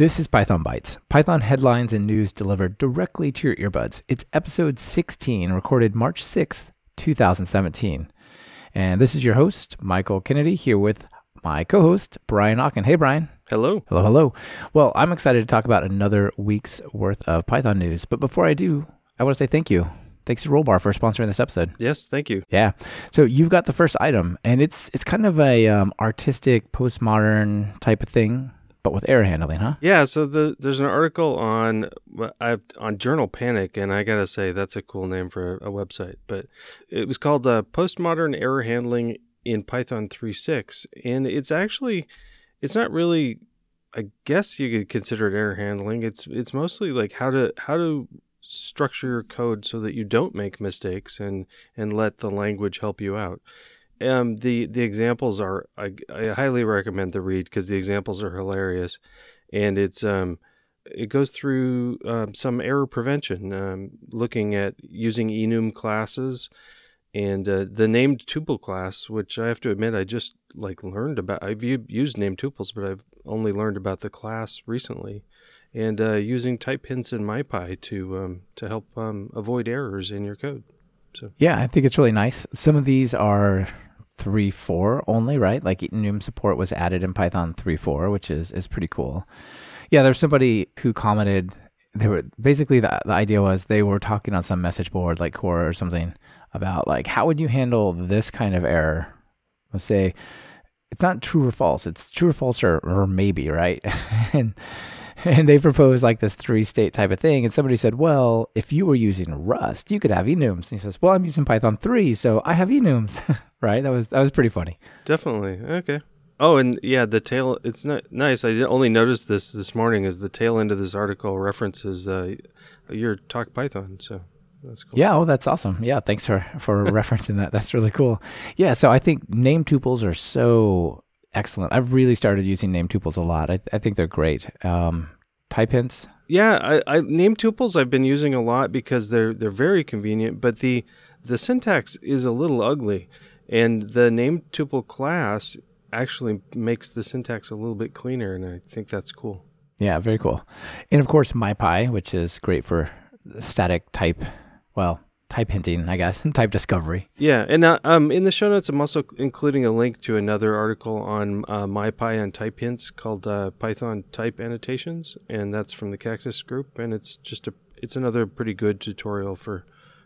This is Python Bytes, Python headlines and news delivered directly to your earbuds. It's episode 16, recorded March 6th, 2017. And this is your host, Michael Kennedy, here with my co host, Brian Ocken. Hey, Brian. Hello. Hello, hello. Well, I'm excited to talk about another week's worth of Python news. But before I do, I want to say thank you. Thanks to Rollbar for sponsoring this episode. Yes, thank you. Yeah. So you've got the first item, and it's it's kind of a um, artistic, postmodern type of thing but with error handling, huh? Yeah. So the, there's an article on on Journal Panic, and I gotta say that's a cool name for a, a website. But it was called uh, "Postmodern Error Handling in Python 3.6," and it's actually it's not really. I guess you could consider it error handling. It's it's mostly like how to how to structure your code so that you don't make mistakes and and let the language help you out um, the the examples are I, I highly recommend the read because the examples are hilarious, and it's um it goes through um, some error prevention, um, looking at using enum classes and uh, the named tuple class, which I have to admit I just like learned about. I've used named tuples, but I've only learned about the class recently, and uh, using type hints in MyPy to um, to help um, avoid errors in your code. So yeah, I think it's really nice. Some of these are 3.4 only, right? Like enum support was added in Python 3.4, which is is pretty cool. Yeah, there's somebody who commented. They were basically the the idea was they were talking on some message board like Quora or something about like how would you handle this kind of error? Let's say it's not true or false. It's true or false or, or maybe, right? and and they proposed like this three state type of thing. And somebody said, well, if you were using Rust, you could have enums. And he says, well, I'm using Python 3, so I have enums. right? That was that was pretty funny. Definitely. Okay. Oh, and yeah, the tail. It's not nice. I only noticed this this morning. Is the tail end of this article references uh, your talk Python? So that's cool. Yeah. Oh, that's awesome. Yeah. Thanks for for referencing that. That's really cool. Yeah. So I think name tuples are so excellent. I've really started using name tuples a lot. I, I think they're great. Um, type hints. Yeah, I, I name tuples I've been using a lot because they're they're very convenient, but the the syntax is a little ugly. And the name tuple class actually makes the syntax a little bit cleaner, and I think that's cool. Yeah, very cool. And of course, MyPy, which is great for static type, well, type hinting, I guess, and type discovery. Yeah, and uh, um, in the show notes, I'm also including a link to another article on uh, MyPy and type hints called uh, Python Type Annotations, and that's from the Caktus Group, and it's just a it's another pretty good tutorial for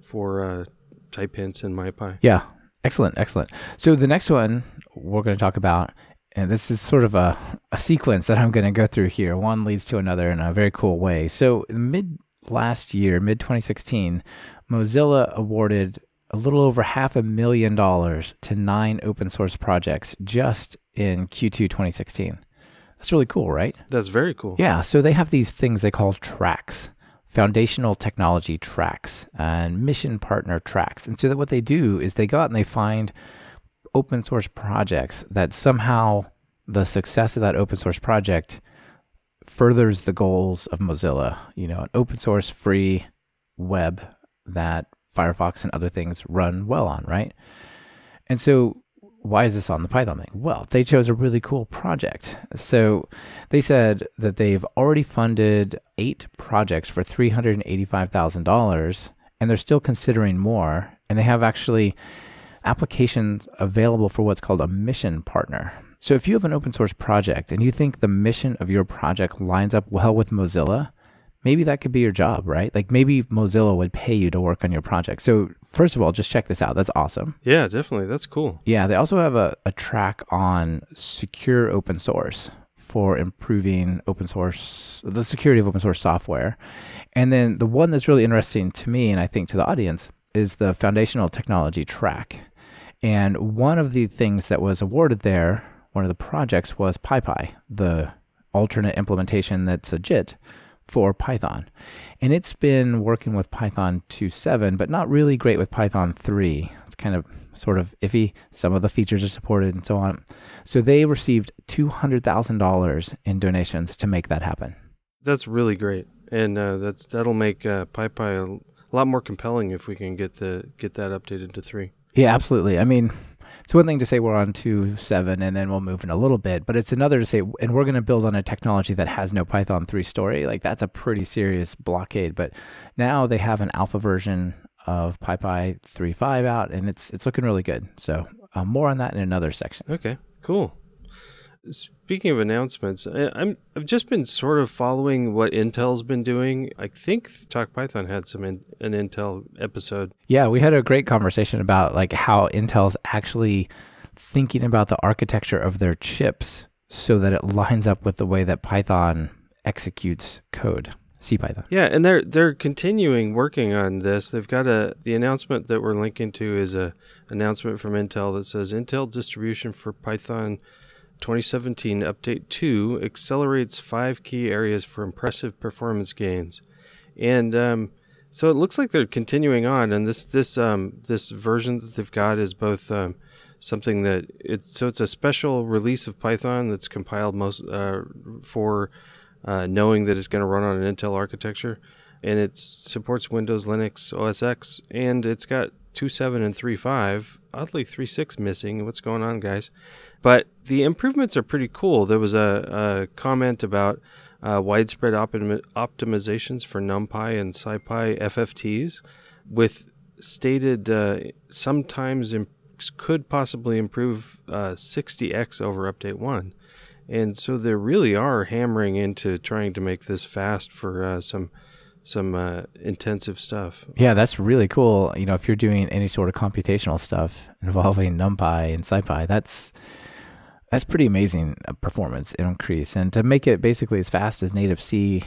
for uh, type hints in MyPy. Yeah, Excellent, excellent. So the next one we're going to talk about, and this is sort of a, a sequence that I'm going to go through here. One leads to another in a very cool way. So mid last year, mid 2016, Mozilla awarded a little over half a million dollars to nine open source projects just in Q2 2016. That's really cool, right? That's very cool. Yeah. So they have these things they call tracks foundational technology tracks and mission partner tracks. And so that what they do is they go out and they find open source projects that somehow the success of that open source project furthers the goals of Mozilla, you know, an open source free web that Firefox and other things run well on, right? And so why is this on the Python thing? Well, they chose a really cool project. So they said that they've already funded eight projects for $385,000 and they're still considering more. And they have actually applications available for what's called a mission partner. So if you have an open source project and you think the mission of your project lines up well with Mozilla, maybe that could be your job, right? Like maybe Mozilla would pay you to work on your project. So first of all, just check this out. That's awesome. Yeah, definitely. That's cool. Yeah, they also have a, a track on secure open source for improving open source, the security of open source software. And then the one that's really interesting to me, and I think to the audience, is the foundational technology track. And one of the things that was awarded there, one of the projects was PyPy, the alternate implementation that's a JIT for Python. And it's been working with Python 2.7, but not really great with Python 3. It's kind of sort of iffy. Some of the features are supported and so on. So they received $200,000 in donations to make that happen. That's really great. And uh, that's that'll make uh, PyPy a lot more compelling if we can get the get that updated to 3. Yeah, absolutely. I mean, it's one thing to say we're on two seven and then we'll move in a little bit, but it's another to say, and we're going to build on a technology that has no Python 3 story. Like that's a pretty serious blockade. But now they have an alpha version of PyPy 3.5 out, and it's it's looking really good. So uh, more on that in another section. Okay, cool. Speaking of announcements, I'm I've just been sort of following what Intel's been doing. I think Talk Python had some in, an Intel episode. Yeah, we had a great conversation about like how Intel's actually thinking about the architecture of their chips so that it lines up with the way that Python executes code. C Python. Yeah, and they're they're continuing working on this. They've got a the announcement that we're linking to is a announcement from Intel that says Intel distribution for Python 2017 Update 2 accelerates five key areas for impressive performance gains. And um, so it looks like they're continuing on, and this this um, this version that they've got is both um, something that it's so it's a special release of Python that's compiled most uh, for uh, knowing that it's going to run on an Intel architecture, and it supports Windows, Linux, OS X, and it's got 2.7 and 3.5. Oddly, 3.6 missing. What's going on, guys? But the improvements are pretty cool. There was a, a comment about uh, widespread optim- optimizations for NumPy and SciPy FFTs, with stated uh, sometimes imp- could possibly improve uh, 60x over Update 1. And so they really are hammering into trying to make this fast for uh, some some uh, intensive stuff. Yeah, that's really cool. You know, if you're doing any sort of computational stuff involving NumPy and SciPy, that's that's pretty amazing uh, performance increase, and to make it basically as fast as native C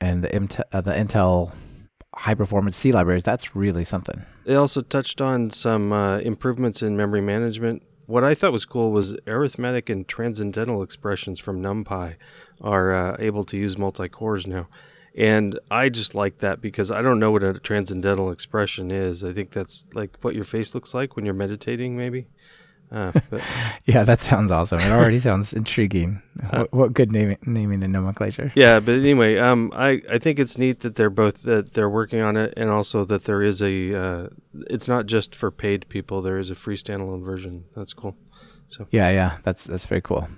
and the, Intel, uh, the Intel high performance C libraries, that's really something. They also touched on some uh, improvements in memory management. What I thought was cool was arithmetic and transcendental expressions from NumPy are uh, able to use multi cores now. And I just like that because I don't know what a transcendental expression is. I think that's like what your face looks like when you're meditating, maybe. Uh, yeah, that sounds awesome. It already sounds intriguing. Uh, what, what, good naming, naming and nomenclature. Yeah, but anyway, um, I, I think it's neat that they're both that they're working on it, and also that there is a. Uh, it's not just for paid people. There is a free standalone version. That's cool. So yeah, yeah, that's that's very cool.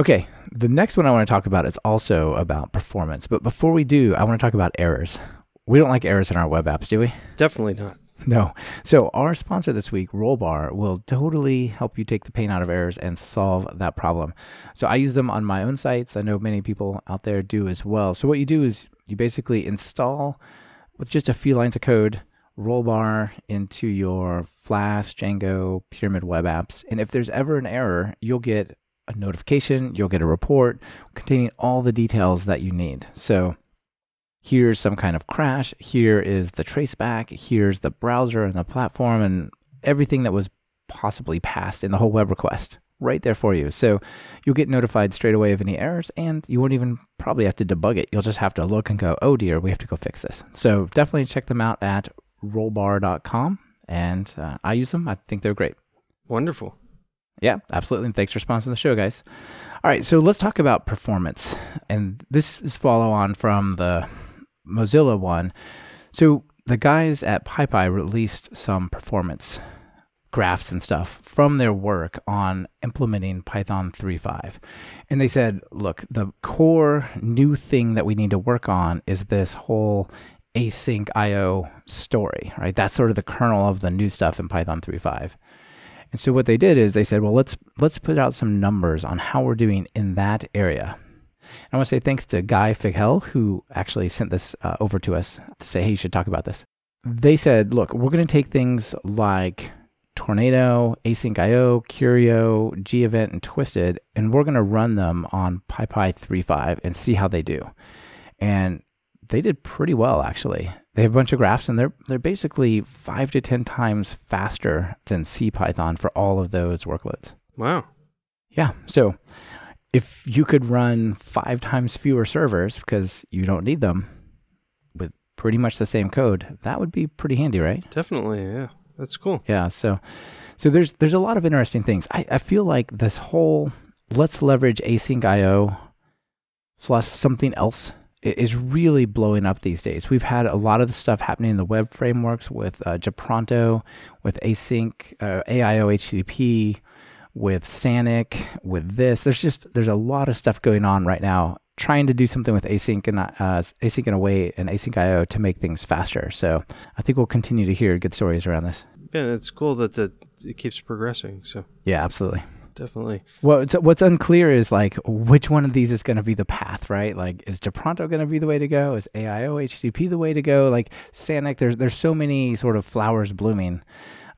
Okay, the next one I want to talk about is also about performance. But before we do, I want to talk about errors. We don't like errors in our web apps, do we? Definitely not. No. So, our sponsor this week, Rollbar, will totally help you take the pain out of errors and solve that problem. So, I use them on my own sites. I know many people out there do as well. So, what you do is you basically install with just a few lines of code Rollbar into your Flask, Django, Pyramid web apps. And if there's ever an error, you'll get a notification, you'll get a report containing all the details that you need. So here's some kind of crash, here is the traceback, here's the browser and the platform and everything that was possibly passed in the whole web request right there for you. So you'll get notified straight away of any errors and you won't even probably have to debug it. You'll just have to look and go, oh dear, we have to go fix this. So definitely check them out at rollbar.com and uh, I use them. I think they're great. Wonderful. Yeah, absolutely. And thanks for sponsoring the show, guys. All right, so let's talk about performance. And this is follow on from the Mozilla one. So the guys at PyPy released some performance graphs and stuff from their work on implementing Python 3.5. And they said, look, the core new thing that we need to work on is this whole async IO story, right? That's sort of the kernel of the new stuff in Python 3.5. And so what they did is they said, well, let's let's put out some numbers on how we're doing in that area. And I want to say thanks to Guy Fighel who actually sent this uh, over to us to say, hey, you should talk about this. They said, look, we're going to take things like Tornado, Async IO, Curio, Gevent, and Twisted, and we're going to run them on PyPy 3.5 and see how they do. And they did pretty well, actually. They have a bunch of graphs, and they're they're basically five to ten times faster than C Python for all of those workloads. Wow. Yeah. So if you could run five times fewer servers because you don't need them with pretty much the same code, that would be pretty handy, right? Definitely. Yeah. That's cool. Yeah. So so there's there's a lot of interesting things. I, I feel like this whole let's leverage async IO plus something else is really blowing up these days. We've had a lot of the stuff happening in the web frameworks with uh, Japronto, with async, uh, AIO HTTP, with Sanic, with this. There's just there's a lot of stuff going on right now, trying to do something with async and uh, async and await and async IO to make things faster. So I think we'll continue to hear good stories around this. Yeah, it's cool that the it keeps progressing. So yeah, absolutely definitely. Well, what's unclear is like which one of these is going to be the path, right? Like, is Japronto going to be the way to go? Is AIO HTTP the way to go? Like Sanic, there's there's so many sort of flowers blooming.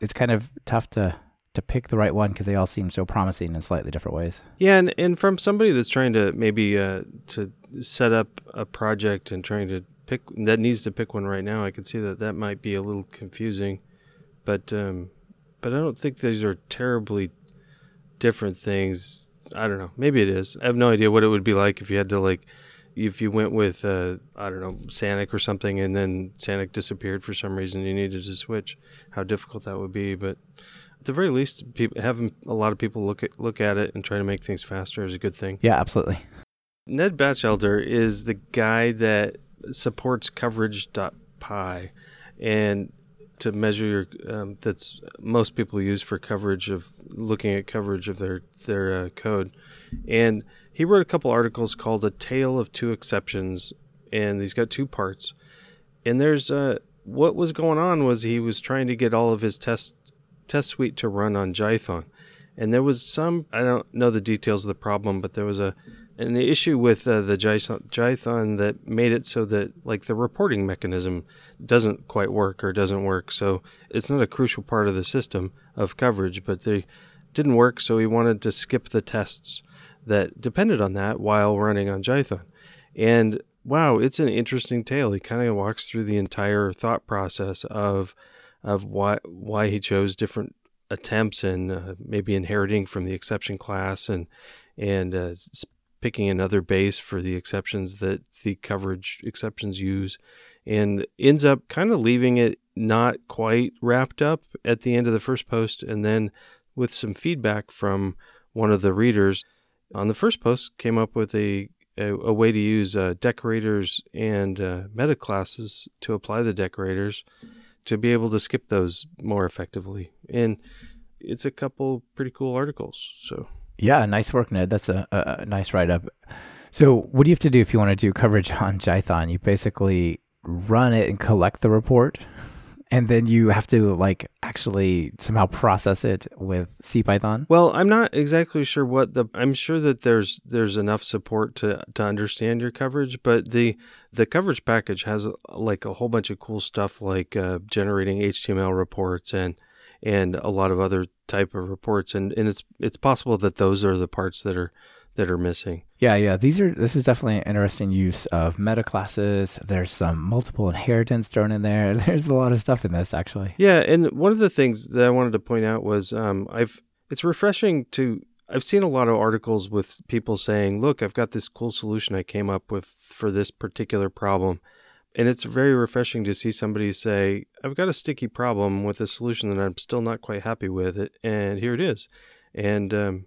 It's kind of tough to to pick the right one because they all seem so promising in slightly different ways. Yeah, and, and from somebody that's trying to maybe uh, to set up a project and trying to pick that needs to pick one right now, I could see that that might be a little confusing, but um, but I don't think these are terribly different things. I don't know. Maybe it is. I have no idea what it would be like if you had to like if you went with uh, I don't know Sanic or something, and then Sanic disappeared for some reason, you needed to switch. How difficult that would be, but at the very least, people, having a lot of people look at look at it and try to make things faster is a good thing. Yeah, absolutely. Ned Batchelder is the guy that supports coverage.py, and to measure your um, that's most people use for coverage of looking at coverage of their their uh, code. And he wrote a couple articles called a tale of two exceptions and he's got two parts. And there's uh what was going on was he was trying to get all of his test test suite to run on Jython and there was some I don't know the details of the problem but there was a an issue with uh, the Jython that made it so that like the reporting mechanism doesn't quite work or doesn't work. So it's not a crucial part of the system of coverage, but they didn't work. So he wanted to skip the tests that depended on that while running on Jython. And wow, it's an interesting tale. He kind of walks through the entire thought process of of why why he chose different attempts and uh, maybe inheriting from the exception class and and uh, picking another base for the exceptions that the coverage exceptions use and ends up kind of leaving it not quite wrapped up at the end of the first post and then with some feedback from one of the readers. On the first post came up with a a, a way to use uh, decorators and uh, meta classes to apply the decorators to be able to skip those more effectively and it's a couple pretty cool articles so yeah, nice work, Ned. That's a, a nice write up. So, what do you have to do if you want to do coverage on Jython? You basically run it and collect the report, and then you have to like actually somehow process it with CPython. Well, I'm not exactly sure what the. I'm sure that there's there's enough support to to understand your coverage, but the the coverage package has like a whole bunch of cool stuff like uh, generating HTML reports and and a lot of other type of reports and, and it's it's possible that those are the parts that are that are missing. Yeah, yeah. These are this is definitely an interesting use of meta classes. There's some multiple inheritance thrown in there. There's a lot of stuff in this actually. Yeah, and one of the things that I wanted to point out was um, I've it's refreshing to I've seen a lot of articles with people saying, "Look, I've got this cool solution I came up with for this particular problem." And it's very refreshing to see somebody say, I've got a sticky problem with a solution that I'm still not quite happy with it, and here it is. And um,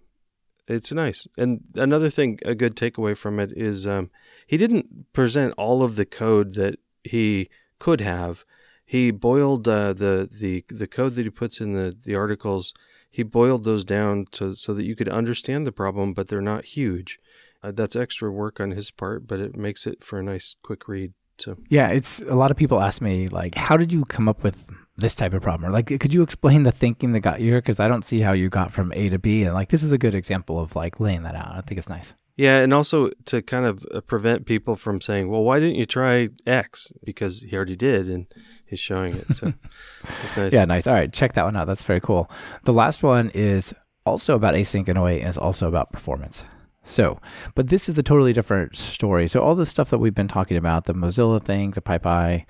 it's nice. And another thing, a good takeaway from it is um, he didn't present all of the code that he could have. He boiled uh, the the the code that he puts in the the articles. He boiled those down to so that you could understand the problem, but they're not huge. Uh, that's extra work on his part, but it makes it for a nice quick read. So yeah, it's a lot of people ask me like, how did you come up with this type of problem? Or like, could you explain the thinking that got you here? Because I don't see how you got from A to B, and like this is a good example of like laying that out. I think it's nice. Yeah, and also to kind of uh, prevent people from saying, "Well, why didn't you try X?" Because he already did, and he's showing it. So it's nice. Yeah, nice. All right, check that one out. That's very cool. The last one is also about async and await, and it's also about performance. So, but this is a totally different story. So all the stuff that we've been talking about, the Mozilla things, the PyPy,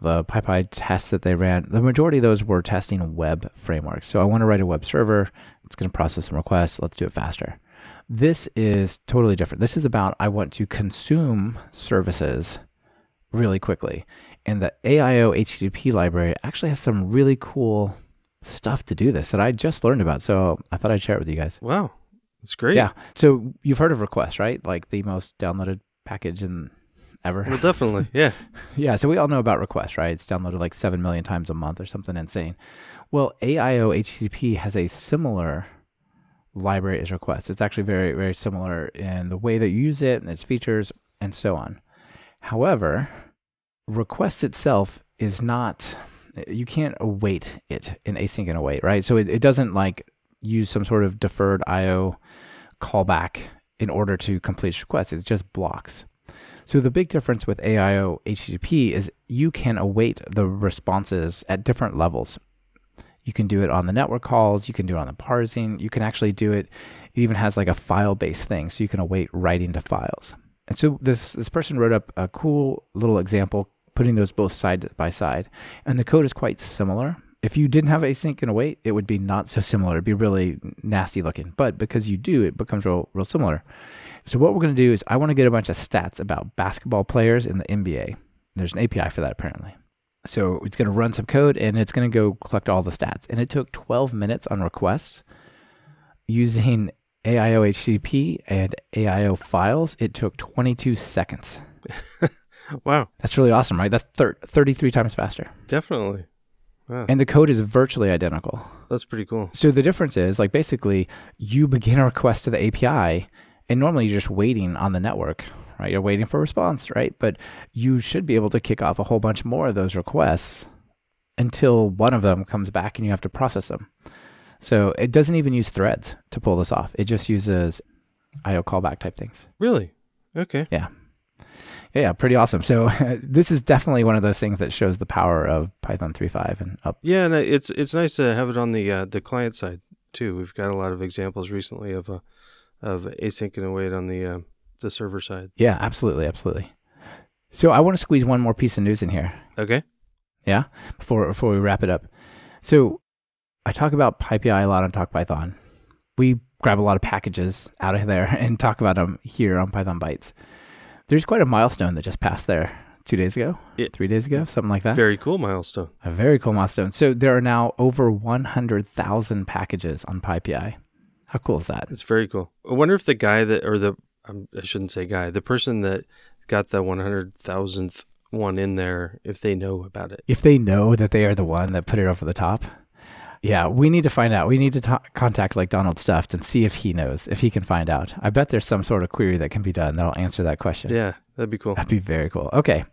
the PyPy tests that they ran, the majority of those were testing web frameworks. So I want to write a web server. It's going to process some requests. Let's do it faster. This is totally different. This is about I want to consume services really quickly. And the AIO HTTP library actually has some really cool stuff to do this that I just learned about. So I thought I'd share it with you guys. Wow. It's great. Yeah. So you've heard of requests, right? Like the most downloaded package in ever? Well, definitely. Yeah. yeah. So we all know about requests, right? It's downloaded like 7 million times a month or something insane. Well, AIO HTTP has a similar library as requests. It's actually very, very similar in the way that you use it and its features and so on. However, request itself is not, you can't await it in async and await, right? So it, it doesn't like use some sort of deferred IO callback in order to complete requests. It just blocks. So the big difference with AIO HTTP is you can await the responses at different levels. You can do it on the network calls, you can do it on the parsing, you can actually do it. It even has like a file based thing, so you can await writing to files. And so this this person wrote up a cool little example putting those both side by side. And the code is quite similar. If you didn't have async and await, it would be not so similar. It'd be really nasty looking. But because you do, it becomes real, real similar. So what we're going to do is I want to get a bunch of stats about basketball players in the NBA. There's an API for that apparently. So it's going to run some code and it's going to go collect all the stats. And it took 12 minutes on requests using AIO HTTP and AIO files. It took 22 seconds. wow. That's really awesome, right? That's thir- 33 times faster. Definitely. Wow. And the code is virtually identical. That's pretty cool. So the difference is like basically you begin a request to the API and normally you're just waiting on the network, right? You're waiting for a response, right? But you should be able to kick off a whole bunch more of those requests until one of them comes back and you have to process them. So it doesn't even use threads to pull this off. It just uses IO callback type things. Really? Okay. Yeah. Yeah, pretty awesome. So this is definitely one of those things that shows the power of Python 3.5 and up. Yeah, and it's it's nice to have it on the uh, the client side too. We've got a lot of examples recently of uh, of async and await on the uh, the server side. Yeah, absolutely, absolutely. So I want to squeeze one more piece of news in here. Okay. Yeah, before before we wrap it up. So I talk about PyPI a lot on Talk Python. We grab a lot of packages out of there and talk about them here on Python Bytes. There's quite a milestone that just passed there two days ago, It- three days ago, something like that. Very cool milestone. A very cool milestone. So there are now over 100,000 packages on PyPI. How cool is that? It's very cool. I wonder if the guy that or the I shouldn't say guy, the person that got the one hundred thousandth one in there, if they know about it. If they know that they are the one that put it over the top, yeah, we need to find out. We need to ta- contact like Donald Stufft and see if he knows, if he can find out. I bet there's some sort of query that can be done that'll answer that question. Yeah, that'd be cool. That'd be very cool. Okay.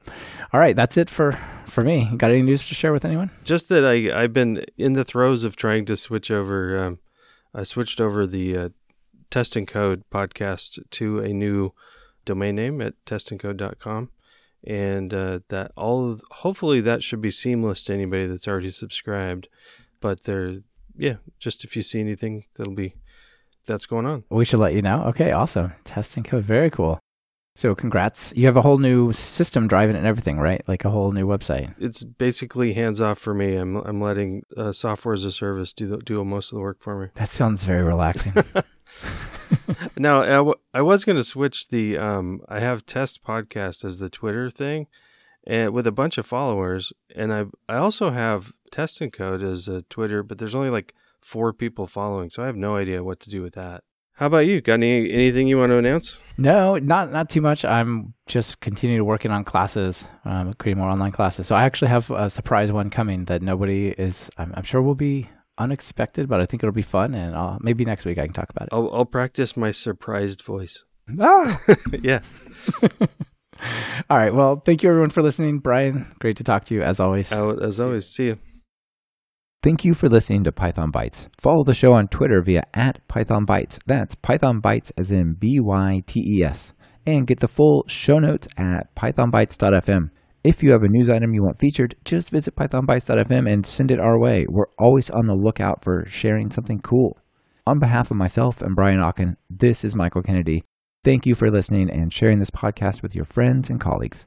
All right. That's it for, for me. Got any news to share with anyone? Just that I I've been in the throes of trying to switch over. Um, I switched over the uh, Test and Code podcast to a new domain name at testandcode.com. And uh, that all of, hopefully that should be seamless to anybody that's already subscribed. But there, yeah, just if you see anything, that'll be that's going on. We should let you know. Okay. Awesome. Testing code. Very cool. So congrats. You have a whole new system driving it and everything, right? Like a whole new website. It's basically hands off for me. I'm I'm letting uh, software as a service do the, do most of the work for me. That sounds very relaxing. now I, w- I was going to switch the um I have test podcast as the Twitter thing and with a bunch of followers and I I also have test and code as a Twitter but there's only like 4 people following so I have no idea what to do with that. How about you? Got any anything you want to announce? No, not not too much. I'm just continuing working on classes, um, creating more online classes. So I actually have a surprise one coming that nobody is. I'm, I'm sure will be unexpected, but I think it'll be fun. And I'll, maybe next week I can talk about it. I'll I'll practice my surprised voice. Ah! yeah. All right. Well, thank you everyone for listening. Brian, great to talk to you as always. As as always, see you. Thank you for listening to Python Bytes. Follow the show on Twitter via at Python Bytes. That's Python Bytes as in B Y T E S. And get the full show notes at pythonbytes.fm. If you have a news item you want featured, just visit pythonbytes.fm and send it our way. We're always on the lookout for sharing something cool. On behalf of myself and Brian Ocken, this is Michael Kennedy. Thank you for listening and sharing this podcast with your friends and colleagues.